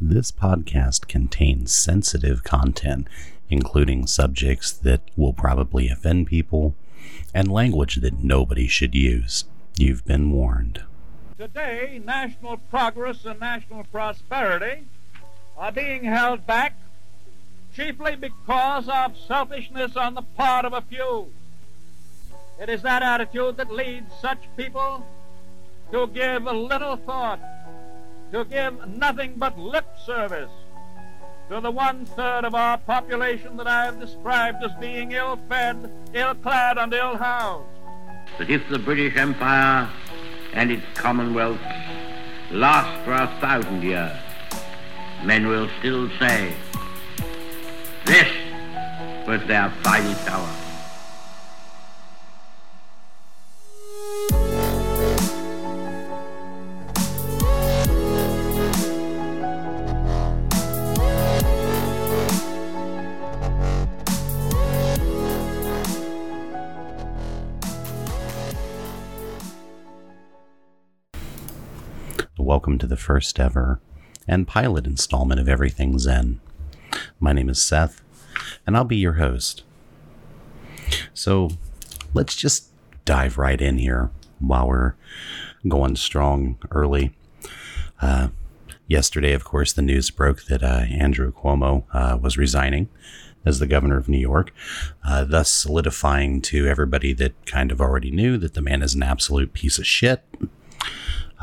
This podcast contains sensitive content, including subjects that will probably offend people and language that nobody should use. You've been warned. Today, national progress and national prosperity are being held back chiefly because of selfishness on the part of a few. It is that attitude that leads such people to give a little thought to give nothing but lip service to the one third of our population that I have described as being ill fed, ill clad, and ill housed. But if the British Empire and its Commonwealth last for a thousand years, men will still say, this was their finest hour. Welcome to the first ever and pilot installment of Everything Zen. My name is Seth, and I'll be your host. So let's just dive right in here while we're going strong early. Uh, yesterday, of course, the news broke that uh, Andrew Cuomo uh, was resigning as the governor of New York, uh, thus solidifying to everybody that kind of already knew that the man is an absolute piece of shit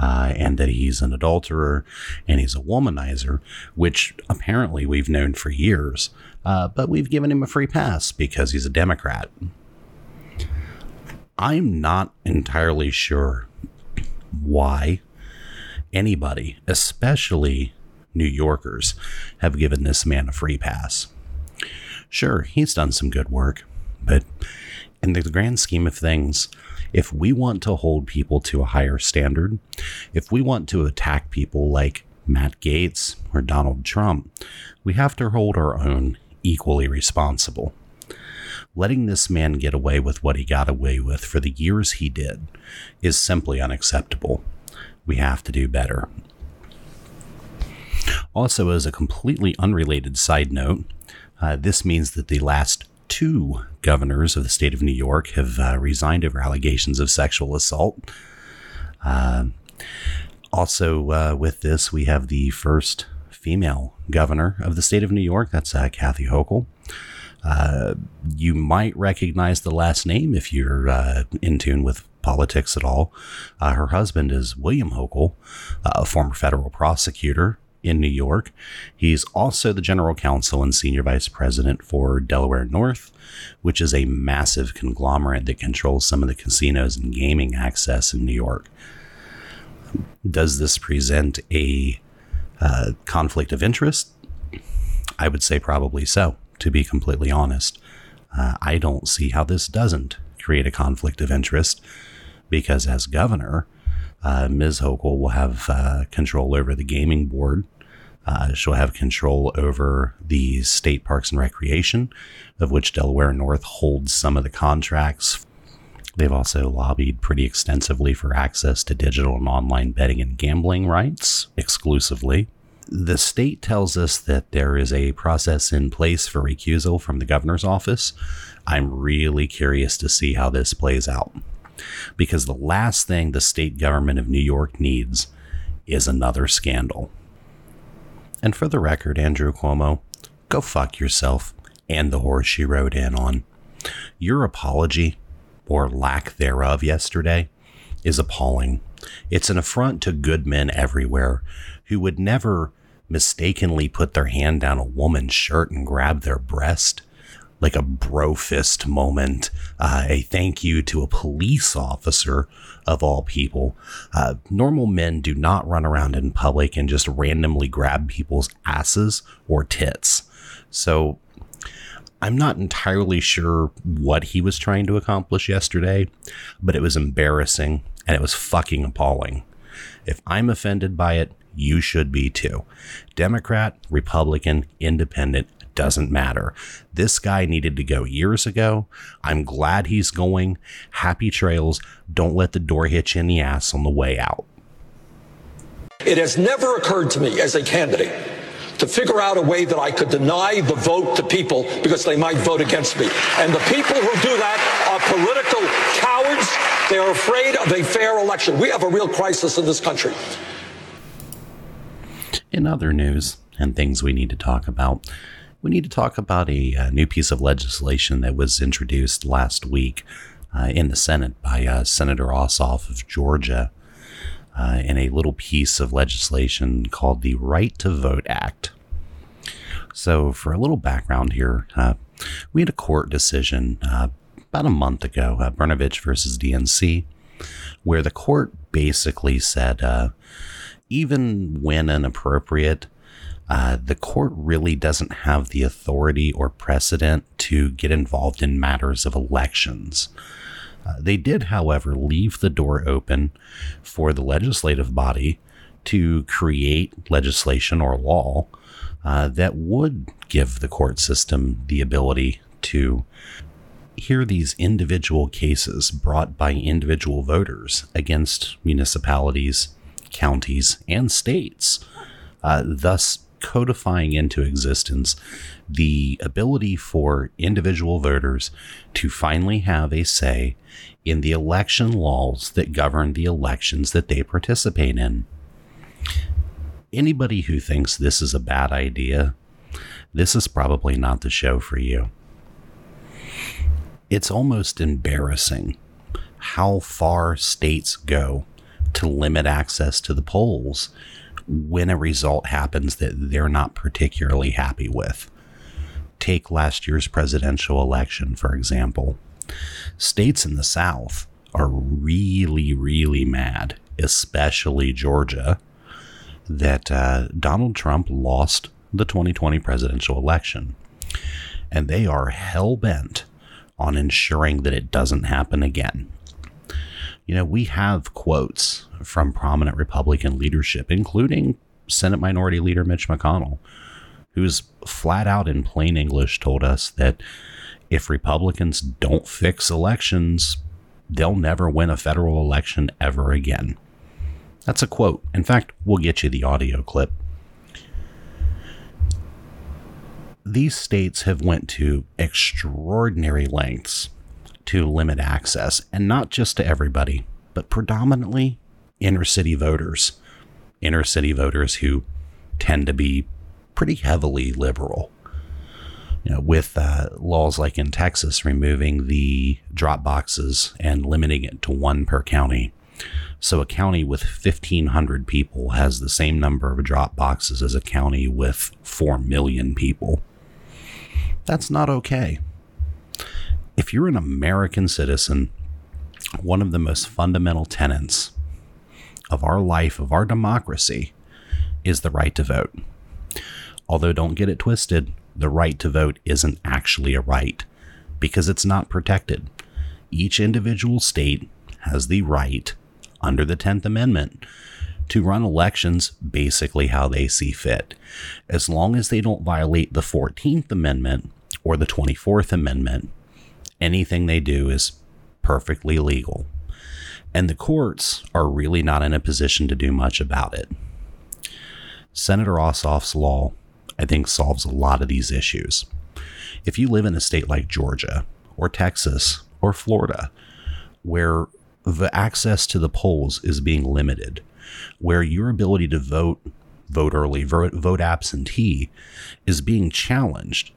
uh, and that he's an adulterer and he's a womanizer, which apparently we've known for years, uh, but we've given him a free pass because he's a Democrat. I'm not entirely sure why anybody, especially New Yorkers, have given this man a free pass. Sure, he's done some good work, but in the grand scheme of things, if we want to hold people to a higher standard, if we want to attack people like Matt Gaetz or Donald Trump, we have to hold our own equally responsible. Letting this man get away with what he got away with for the years he did is simply unacceptable. We have to do better. Also, as a completely unrelated side note, uh, this means that the last two governors of the state of New York have uh, resigned over allegations of sexual assault. Uh, also, uh, with this, we have the first female governor of the state of New York. That's uh, Kathy Hochul. Uh, you might recognize the last name if you're in tune with politics at all. her husband is William Hochul, a former federal prosecutor in New York. He's also the general counsel and senior vice president for Delaware North, which is a massive conglomerate that controls some of the casinos and gaming access in New York. Does this present a uh, conflict of interest? I would say probably so, to be completely honest. Uh, I don't see how this doesn't create a conflict of interest because, as governor, uh, Ms. Hochul will have uh, control over the gaming board uh, she'll have control over the state parks and recreation, of which Delaware North holds some of the contracts. They've also lobbied pretty extensively for access to digital and online betting and gambling rights exclusively. The state tells us that there is a process in place for recusal from the governor's office. I'm really curious to see how this plays out. Because the last thing the state government of New York needs is another scandal. And for the record, Andrew Cuomo, go fuck yourself and the horse you rode in on. Your apology, or lack thereof, yesterday is appalling. It's an affront to good men everywhere who would never mistakenly put their hand down a woman's shirt and grab their breast like a bro fist moment, uh, a thank you to a police officer of all people. Uh, normal men do not run around in public and just randomly grab people's asses or tits. So I'm not entirely sure what he was trying to accomplish yesterday, but it was embarrassing and it was fucking appalling. If I'm offended by it, you should be too. Democrat, Republican, Independent, doesn't matter. This guy needed to go years ago. I'm glad he's going. Happy trails. Don't let the door hit you in the ass on the way out. It has never occurred to me as a candidate to figure out a way that I could deny the vote to people because they might vote against me. And the people who do that are political cowards. They are afraid of a fair election. We have a real crisis in this country. In other news and things we need to talk about, we need to talk about a, a new piece of legislation that was introduced last week uh, in the Senate by uh, Senator Ossoff of Georgia uh, in a little piece of legislation called the Right to Vote Act. So, for a little background here, uh, we had a court decision uh, about a month ago, uh, Brnovich versus DNC, where the court basically said uh, even when inappropriate, uh, the court really doesn't have the authority or precedent to get involved in matters of elections. Uh, they did, however, leave the door open for the legislative body to create legislation or law uh, that would give the court system the ability to hear these individual cases brought by individual voters against municipalities, counties, and states, uh, thus codifying into existence the ability for individual voters to finally have a say in the election laws that govern the elections that they participate in. Anybody who thinks this is a bad idea, this is probably not the show for you. It's almost embarrassing how far states go to limit access to the polls when a result happens that they're not particularly happy with. Take last year's presidential election, for example. States in the South are really, really mad, especially Georgia, that uh, Donald Trump lost the 2020 presidential election. And they are hell bent on ensuring that it doesn't happen again. You know, we have quotes from prominent Republican leadership, including Senate Minority Leader Mitch McConnell, who's flat out in plain English told us that if Republicans don't fix elections, they'll never win a federal election ever again. That's a quote. In fact, we'll get you the audio clip. These states have went to extraordinary lengths to limit access, and not just to everybody, but predominantly inner city voters. Inner city voters who tend to be pretty heavily liberal. You know, with uh, laws like in Texas removing the drop boxes and limiting it to one per county. So a county with 1,500 people has the same number of drop boxes as a county with 4 million people. That's not okay if you're an American citizen, one of the most fundamental tenets of our life, of our democracy, is the right to vote. Although, don't get it twisted, the right to vote isn't actually a right because it's not protected. Each individual state has the right, under the 10th Amendment, to run elections basically how they see fit, as long as they don't violate the 14th Amendment or the 24th Amendment anything they do is perfectly legal. And the courts are really not in a position to do much about it. Senator Ossoff's law, I think, solves a lot of these issues. If you live in a state like Georgia or Texas or Florida, where the access to the polls is being limited, where your ability to vote, vote early, vote, vote absentee is being challenged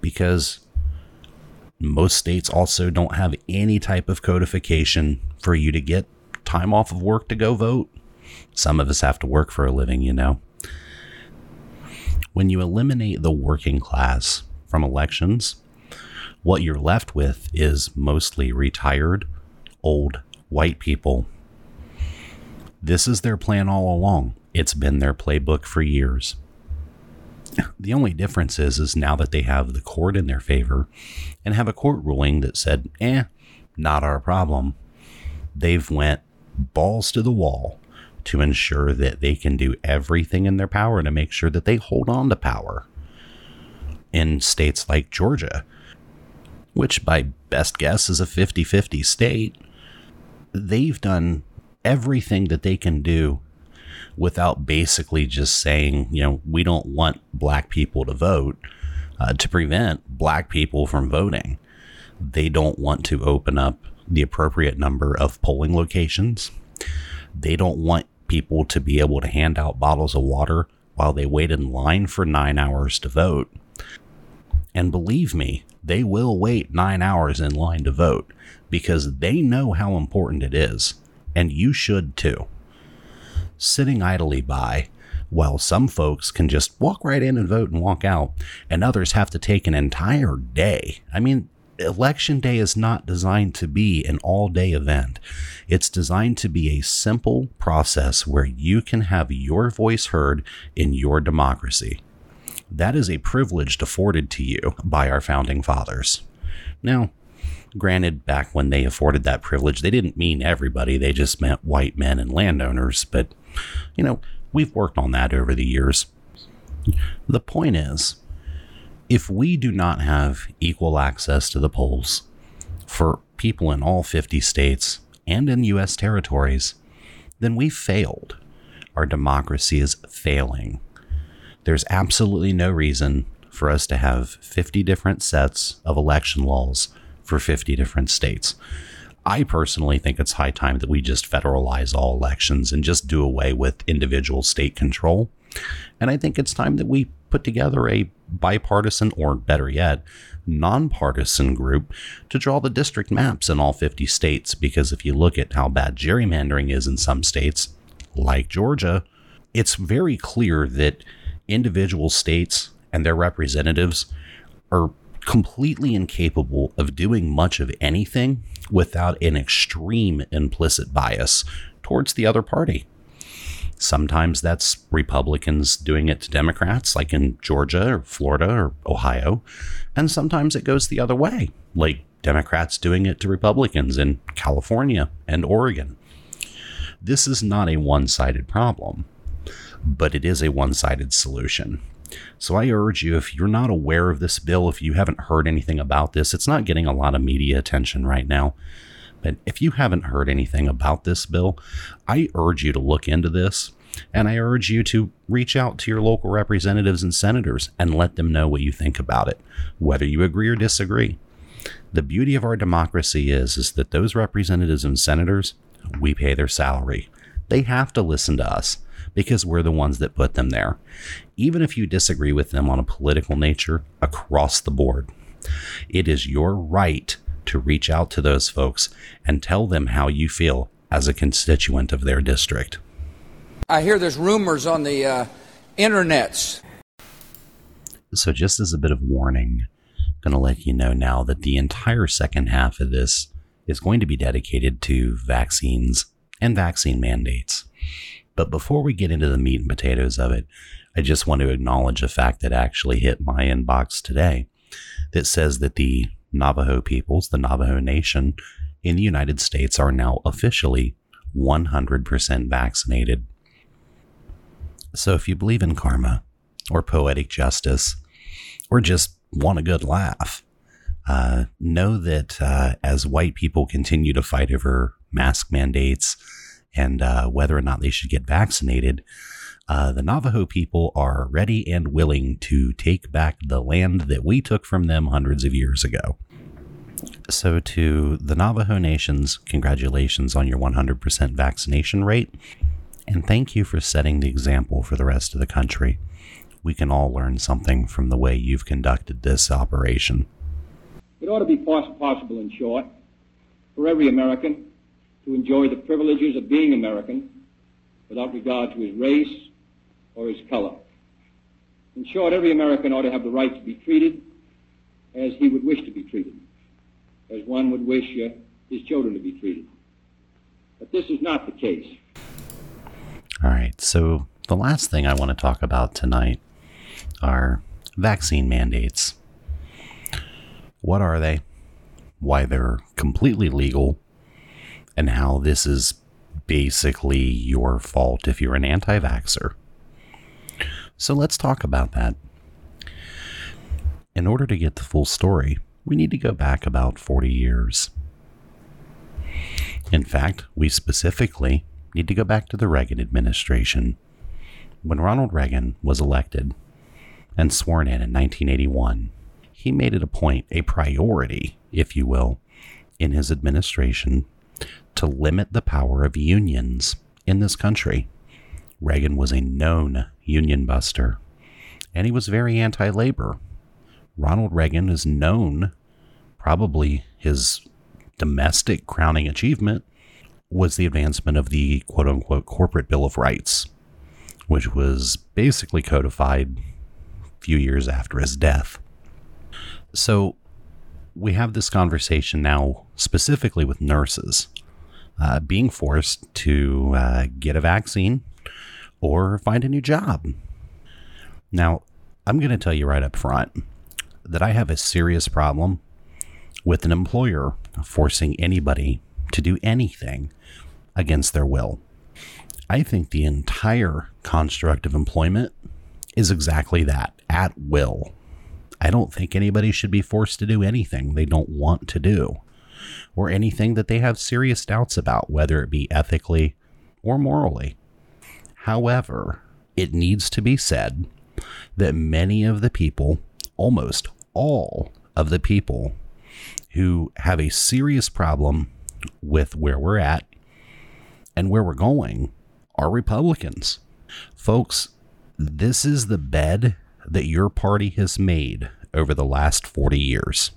because most states also don't have any type of codification for you to get time off of work to go vote. Some of us have to work for a living, you know. When you eliminate the working class from elections, what you're left with is mostly retired, old, white people. This is their plan all along. It's been their playbook for years. The only difference is, is now that they have the court in their favor and have a court ruling that said, eh, not our problem, they've went balls to the wall to ensure that they can do everything in their power to make sure that they hold on to power. In states like Georgia, which by best guess is a 50 50 state, they've done everything that they can do without basically just saying, you know, we don't want black people to vote uh, to prevent black people from voting. They don't want to open up the appropriate number of polling locations. They don't want people to be able to hand out bottles of water while they wait in line for nine hours to vote. And believe me, they will wait nine hours in line to vote because they know how important it is. And you should too. Sitting idly by while some folks can just walk right in and vote and walk out, and others have to take an entire day. I mean, election day is not designed to be an all day event. It's designed to be a simple process where you can have your voice heard in your democracy. That is a privilege afforded to you by our founding fathers. Now, granted, back when they afforded that privilege, they didn't mean everybody, they just meant white men and landowners, but, you know, we've worked on that over the years. The point is, if we do not have equal access to the polls for people in all 50 states and in U.S. territories, then we failed. Our democracy is failing. There's absolutely no reason for us to have 50 different sets of election laws for 50 different states. I personally think it's high time that we just federalize all elections and just do away with individual state control. And I think it's time that we put together a bipartisan, or better yet, nonpartisan group to draw the district maps in all 50 states. Because if you look at how bad gerrymandering is in some states, like Georgia, it's very clear that individual states and their representatives are completely incapable of doing much of anything without an extreme implicit bias towards the other party. Sometimes that's Republicans doing it to Democrats, like in Georgia or Florida or Ohio. And sometimes it goes the other way, like Democrats doing it to Republicans in California and Oregon. This is not a one sided problem, but it is a one sided solution. So I urge you, if you're not aware of this bill, if you haven't heard anything about this, it's not getting a lot of media attention right now. But if you haven't heard anything about this bill, I urge you to look into this. And I urge you to reach out to your local representatives and senators and let them know what you think about it, whether you agree or disagree. The beauty of our democracy is, is that those representatives and senators, we pay their salary. They have to listen to us because we're the ones that put them there, even if you disagree with them on a political nature across the board. It is your right to reach out to those folks and tell them how you feel as a constituent of their district. I hear there's rumors on the uh, internets. So, just as a bit of warning, I'm going to let you know now that the entire second half of this is going to be dedicated to vaccines and vaccine mandates. But before we get into the meat and potatoes of it, I just want to acknowledge a fact that actually hit my inbox today that says that the Navajo peoples, the Navajo Nation in the United States, are now officially 100% vaccinated. So if you believe in karma or poetic justice or just want a good laugh, uh, know that uh, as white people continue to fight over mask mandates, and uh, whether or not they should get vaccinated, uh, the Navajo people are ready and willing to take back the land that we took from them hundreds of years ago. So, to the Navajo Nations, congratulations on your 100% vaccination rate, and thank you for setting the example for the rest of the country. We can all learn something from the way you've conducted this operation. It ought to be possible, in short, for every American to enjoy the privileges of being American without regard to his race or his color. In short, every American ought to have the right to be treated as he would wish to be treated, as one would wish uh, his children to be treated. But this is not the case. All right, so the last thing I want to talk about tonight are vaccine mandates. What are they? Why they're completely legal and how this is basically your fault if you're an anti vaxxer. So let's talk about that. In order to get the full story, we need to go back about 40 years. In fact, we specifically need to go back to the Reagan administration When Ronald Reagan was elected and sworn in in 1981, he made it a point, a priority, if you will, in his administration to limit the power of unions in this country. Reagan was a known union buster, and he was very anti labor. Ronald Reagan is known, probably his domestic crowning achievement was the advancement of the quote unquote corporate Bill of Rights, which was basically codified a few years after his death. So we have this conversation now specifically with nurses uh, being forced to uh, get a vaccine or find a new job. Now, I'm going to tell you right up front that I have a serious problem with an employer forcing anybody to do anything against their will. I think the entire construct of employment is exactly that at will. I don't think anybody should be forced to do anything they don't want to do or anything that they have serious doubts about, whether it be ethically or morally. However, it needs to be said that many of the people, almost all of the people who have a serious problem with where we're at and where we're going, are Republicans. Folks, this is the bed that your party has made over the last 40 years.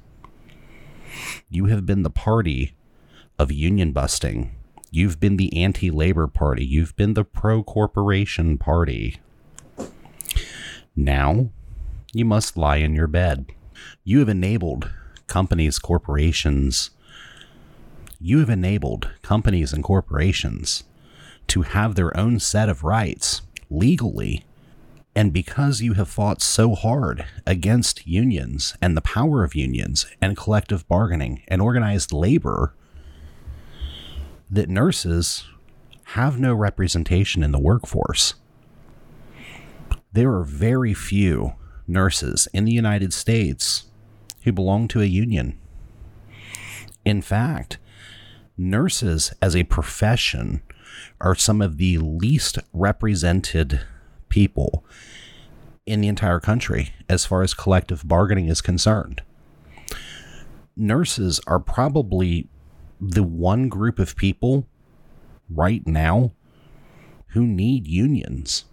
You have been the party of union busting. You've been the anti labor party. You've been the pro corporation party. Now, you must lie in your bed. You have enabled companies, corporations, you have enabled companies and corporations to have their own set of rights legally and because you have fought so hard against unions and the power of unions and collective bargaining and organized labor, that nurses have no representation in the workforce. There are very few nurses in the United States who belong to a union. In fact, nurses as a profession are some of the least represented people in the entire country as far as collective bargaining is concerned. Nurses are probably the one group of people right now who need unions.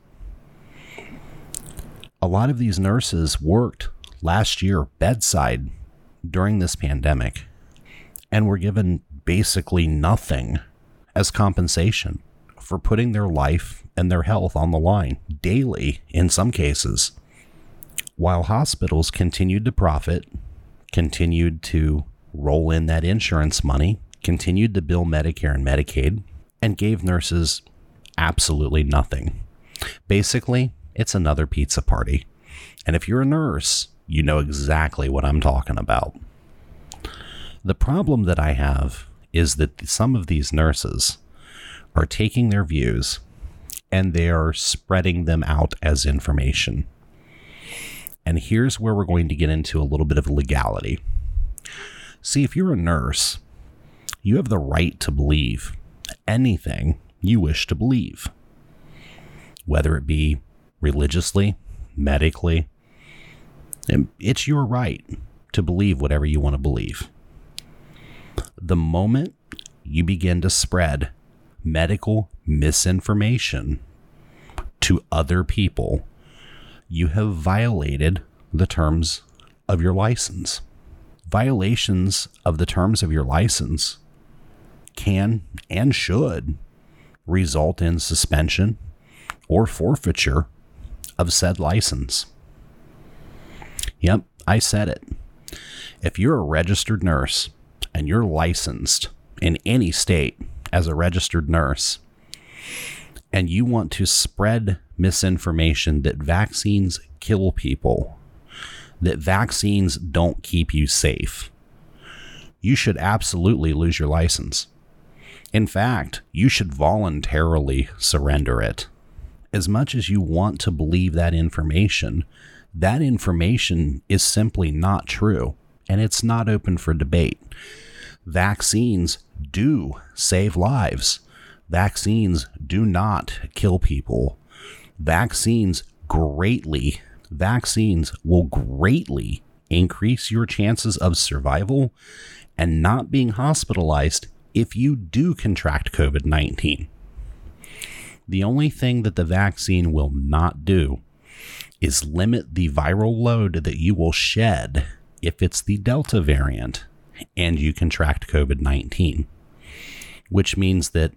A lot of these nurses worked last year bedside during this pandemic and were given basically nothing as compensation for putting their life and their health on the line daily in some cases. While hospitals continued to profit, continued to roll in that insurance money, continued to bill Medicare and Medicaid, and gave nurses absolutely nothing. Basically, it's another pizza party. And if you're a nurse, you know exactly what I'm talking about. The problem that I have is that some of these nurses are taking their views and they are spreading them out as information. And here's where we're going to get into a little bit of legality. See, if you're a nurse, you have the right to believe anything you wish to believe, whether it be religiously, medically. It's your right to believe whatever you want to believe. The moment you begin to spread medical misinformation to other people, you have violated the terms of your license. Violations of the terms of your license can and should result in suspension or forfeiture of said license. Yep, I said it. If you're a registered nurse and you're licensed in any state as a registered nurse and you want to spread misinformation that vaccines kill people, that vaccines don't keep you safe, you should absolutely lose your license. In fact, you should voluntarily surrender it. As much as you want to believe that information, that information is simply not true and it's not open for debate. Vaccines do save lives. Vaccines do not kill people. Vaccines greatly, vaccines will greatly increase your chances of survival and not being hospitalized if you do contract COVID 19. The only thing that the vaccine will not do is limit the viral load that you will shed if it's the Delta variant and you contract COVID 19, which means that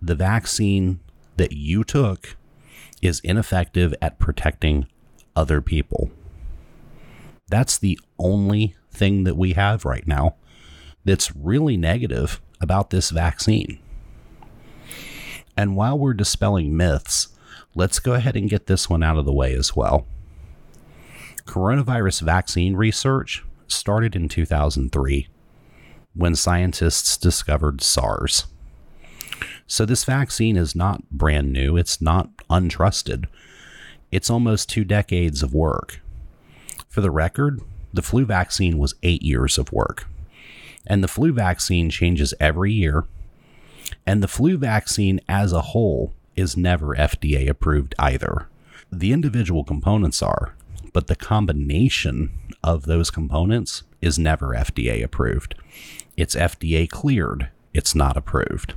the vaccine that you took is ineffective at protecting other people. That's the only thing that we have right now that's really negative about this vaccine. And while we're dispelling myths, let's go ahead and get this one out of the way as well. Coronavirus vaccine research started in 2003 when scientists discovered SARS. So, this vaccine is not brand new, it's not untrusted. It's almost two decades of work. For the record, the flu vaccine was eight years of work. And the flu vaccine changes every year. And the flu vaccine as a whole is never FDA approved either. The individual components are, but the combination of those components is never FDA approved. It's FDA cleared, it's not approved.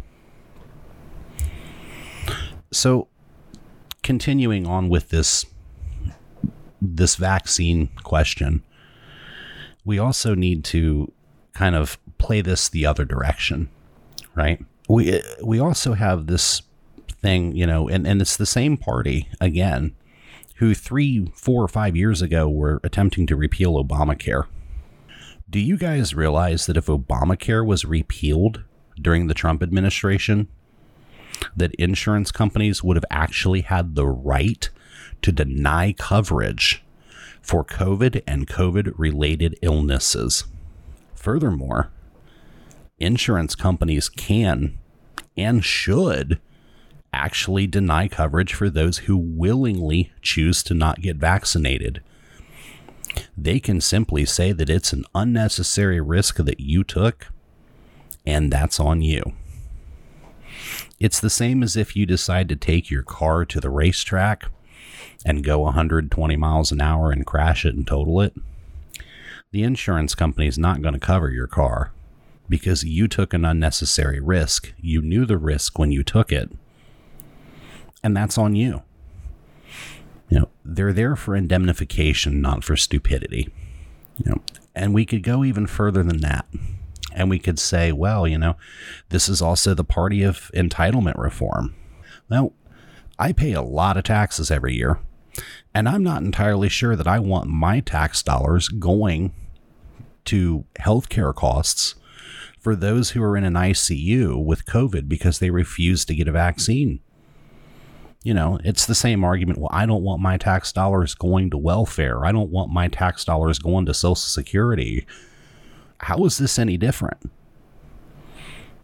So, continuing on with this this vaccine question, we also need to kind of play this the other direction, right? We we also have this thing, you know, and, and it's the same party again, who three, four, or five years ago were attempting to repeal Obamacare. Do you guys realize that if Obamacare was repealed during the Trump administration, that insurance companies would have actually had the right to deny coverage for COVID and COVID related illnesses? Furthermore, insurance companies can and should actually deny coverage for those who willingly choose to not get vaccinated. They can simply say that it's an unnecessary risk that you took, and that's on you. It's the same as if you decide to take your car to the racetrack and go 120 miles an hour and crash it and total it. The insurance company is not going to cover your car because you took an unnecessary risk. You knew the risk when you took it, and that's on you. You know, they're there for indemnification, not for stupidity. You know, and we could go even further than that. And we could say, well, you know, this is also the party of entitlement reform. Well, I pay a lot of taxes every year, and I'm not entirely sure that I want my tax dollars going to healthcare costs for those who are in an ICU with COVID because they refuse to get a vaccine. You know, it's the same argument. Well, I don't want my tax dollars going to welfare. I don't want my tax dollars going to Social Security. How is this any different?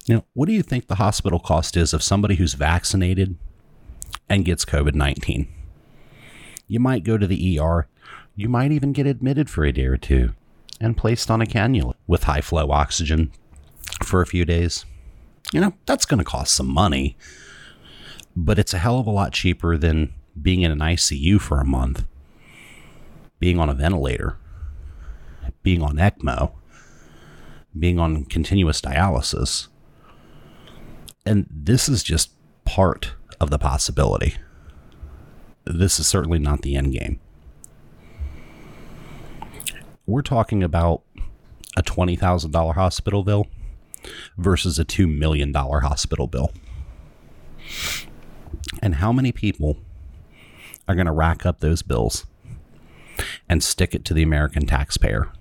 You know, what do you think the hospital cost is of somebody who's vaccinated and gets COVID 19? You might go to the ER. You might even get admitted for a day or two and placed on a cannula with high flow oxygen for a few days. You know, that's going to cost some money, but it's a hell of a lot cheaper than being in an ICU for a month, being on a ventilator, being on ECMO, being on continuous dialysis. And this is just part of the possibility. This is certainly not the end game. We're talking about a $20,000 hospital bill versus a $2 million hospital bill. And how many people are going to rack up those bills and stick it to the American taxpayer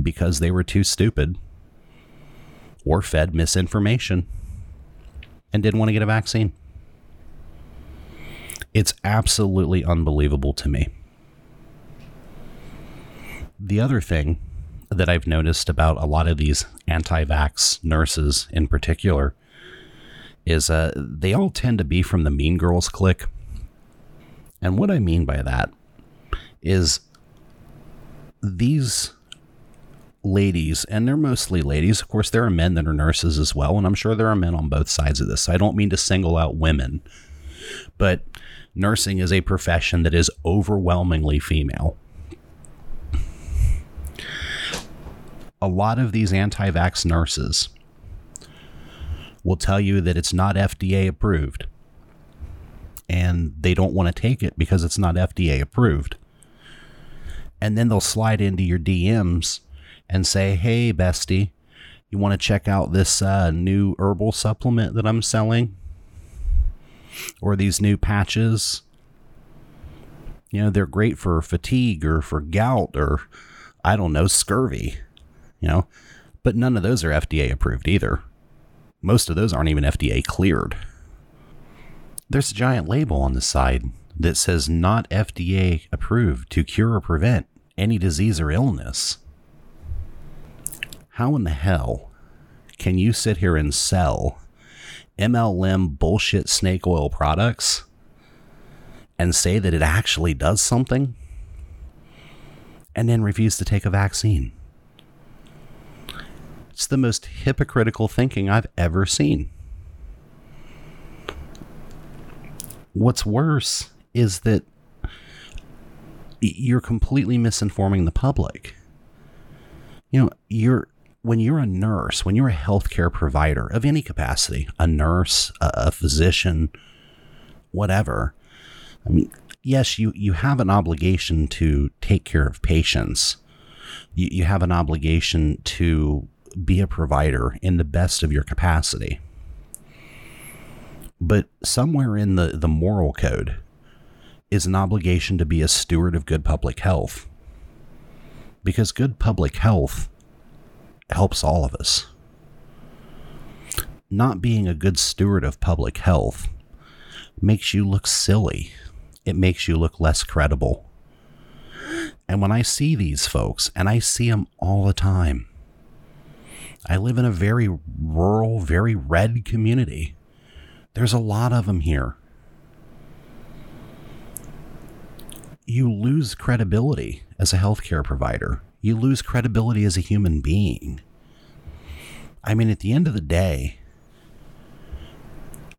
because they were too stupid or fed misinformation and didn't want to get a vaccine? It's absolutely unbelievable to me. The other thing that I've noticed about a lot of these anti vax nurses in particular is uh, they all tend to be from the Mean Girls clique. And what I mean by that is these ladies, and they're mostly ladies. Of course, there are men that are nurses as well, and I'm sure there are men on both sides of this. I don't mean to single out women, but nursing is a profession that is overwhelmingly female. A lot of these anti vax nurses will tell you that it's not FDA approved and they don't want to take it because it's not FDA approved. And then they'll slide into your DMs and say, hey, bestie, you want to check out this uh, new herbal supplement that I'm selling? Or these new patches? You know, they're great for fatigue or for gout or, I don't know, scurvy, you know, but none of those are FDA approved either. Most of those aren't even FDA cleared. There's a giant label on the side that says not FDA approved to cure or prevent any disease or illness. How in the hell can you sit here and sell MLM bullshit snake oil products and say that it actually does something and then refuse to take a vaccine? It's the most hypocritical thinking I've ever seen. What's worse is that you're completely misinforming the public. You know, you're when you're a nurse, when you're a healthcare provider of any capacity, a nurse, a, a physician, whatever. I mean, yes, you you have an obligation to take care of patients. You, you have an obligation to be a provider in the best of your capacity. But somewhere in the, the moral code is an obligation to be a steward of good public health. Because good public health helps all of us. Not being a good steward of public health makes you look silly. It makes you look less credible. And when I see these folks, and I see them all the time, I live in a very rural, very red community. There's a lot of them here. You lose credibility as a healthcare provider. You lose credibility as a human being. I mean, at the end of the day,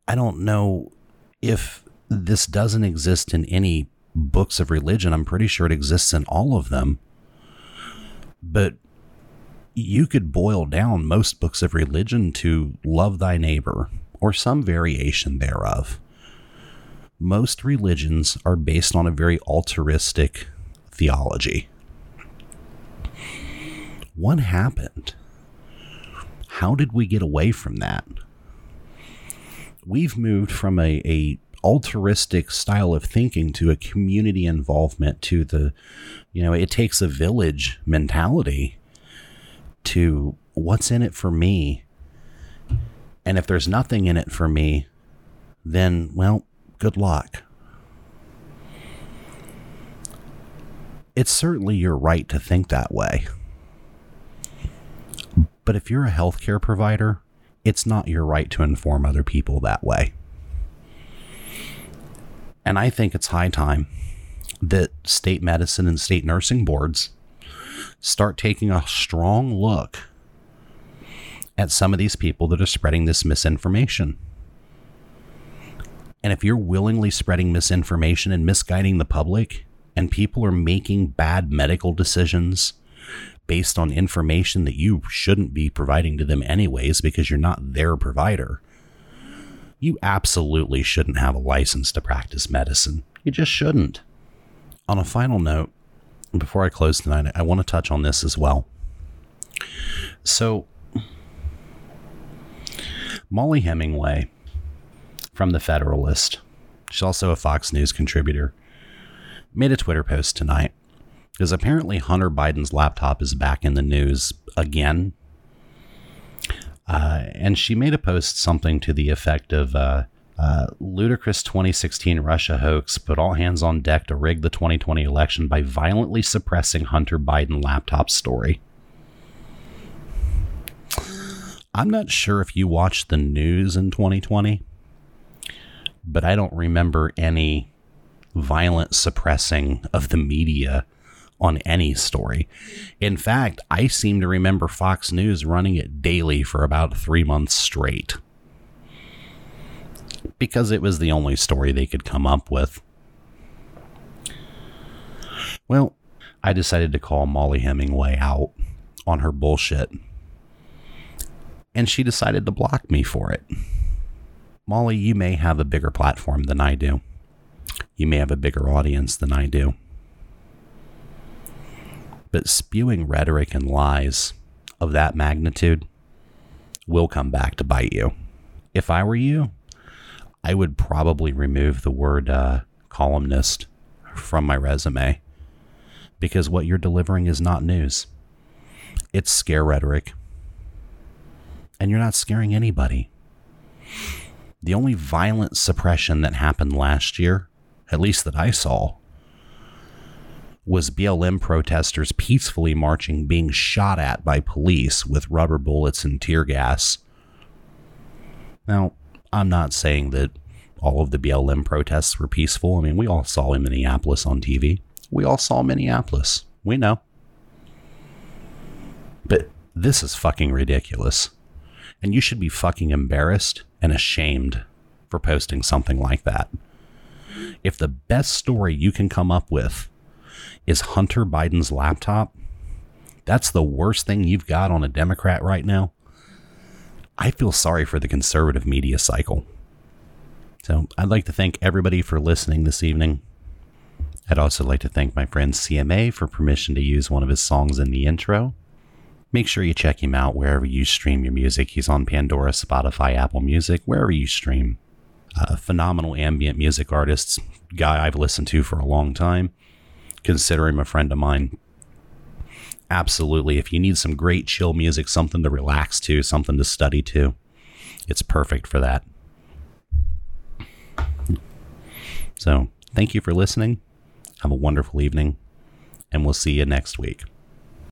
I don't know if this doesn't exist in any books of religion. I'm pretty sure it exists in all of them. But you could boil down most books of religion to love thy neighbor or some variation thereof. Most religions are based on a very altruistic theology. What happened? How did we get away from that? We've moved from a, a altruistic style of thinking to a community involvement to the, you know, it takes a village mentality to what's in it for me. And if there's nothing in it for me, then, well, good luck. It's certainly your right to think that way. But if you're a healthcare provider, it's not your right to inform other people that way. And I think it's high time that state medicine and state nursing boards start taking a strong look at some of these people that are spreading this misinformation. And if you're willingly spreading misinformation and misguiding the public, and people are making bad medical decisions based on information that you shouldn't be providing to them anyways because you're not their provider, you absolutely shouldn't have a license to practice medicine. You just shouldn't. On a final note, before I close tonight, I want to touch on this as well. So, Mollie Hemingway from The Federalist, she's also a Fox News contributor, made a Twitter post tonight because apparently Hunter Biden's laptop is back in the news again. Uh, and she made a post something to the effect of uh, uh, ludicrous 2016 Russia hoax put all hands on deck to rig the 2020 election by violently suppressing Hunter Biden laptop story. I'm not sure if you watched the news in 2020, but I don't remember any violent suppressing of the media on any story. In fact, I seem to remember Fox News running it daily for about three months straight because it was the only story they could come up with Well, I decided to call Mollie Hemingway out on her bullshit. And she decided to block me for it. Mollie, you may have a bigger platform than I do. You may have a bigger audience than I do. But spewing rhetoric and lies of that magnitude will come back to bite you. If I were you, I would probably remove the word uh, columnist from my resume because what you're delivering is not news. It's scare rhetoric. And you're not scaring anybody. The only violent suppression that happened last year, at least that I saw, was BLM protesters peacefully marching being shot at by police with rubber bullets and tear gas. Now, I'm not saying that all of the BLM protests were peaceful. I mean, we all saw in Minneapolis on TV. We all saw Minneapolis. We know. But this is fucking ridiculous. And you should be fucking embarrassed and ashamed for posting something like that. If the best story you can come up with is Hunter Biden's laptop, that's the worst thing you've got on a Democrat right now. I feel sorry for the conservative media cycle. So I'd like to thank everybody for listening this evening. I'd also like to thank my friend CMA for permission to use one of his songs in the intro. Make sure you check him out wherever you stream your music. He's on Pandora, Spotify, Apple Music, wherever you stream. A phenomenal ambient music artist, guy I've listened to for a long time. Consider him a friend of mine. Absolutely. If you need some great chill music, something to relax to, something to study to, it's perfect for that. So, thank you for listening. Have a wonderful evening, and we'll see you next week.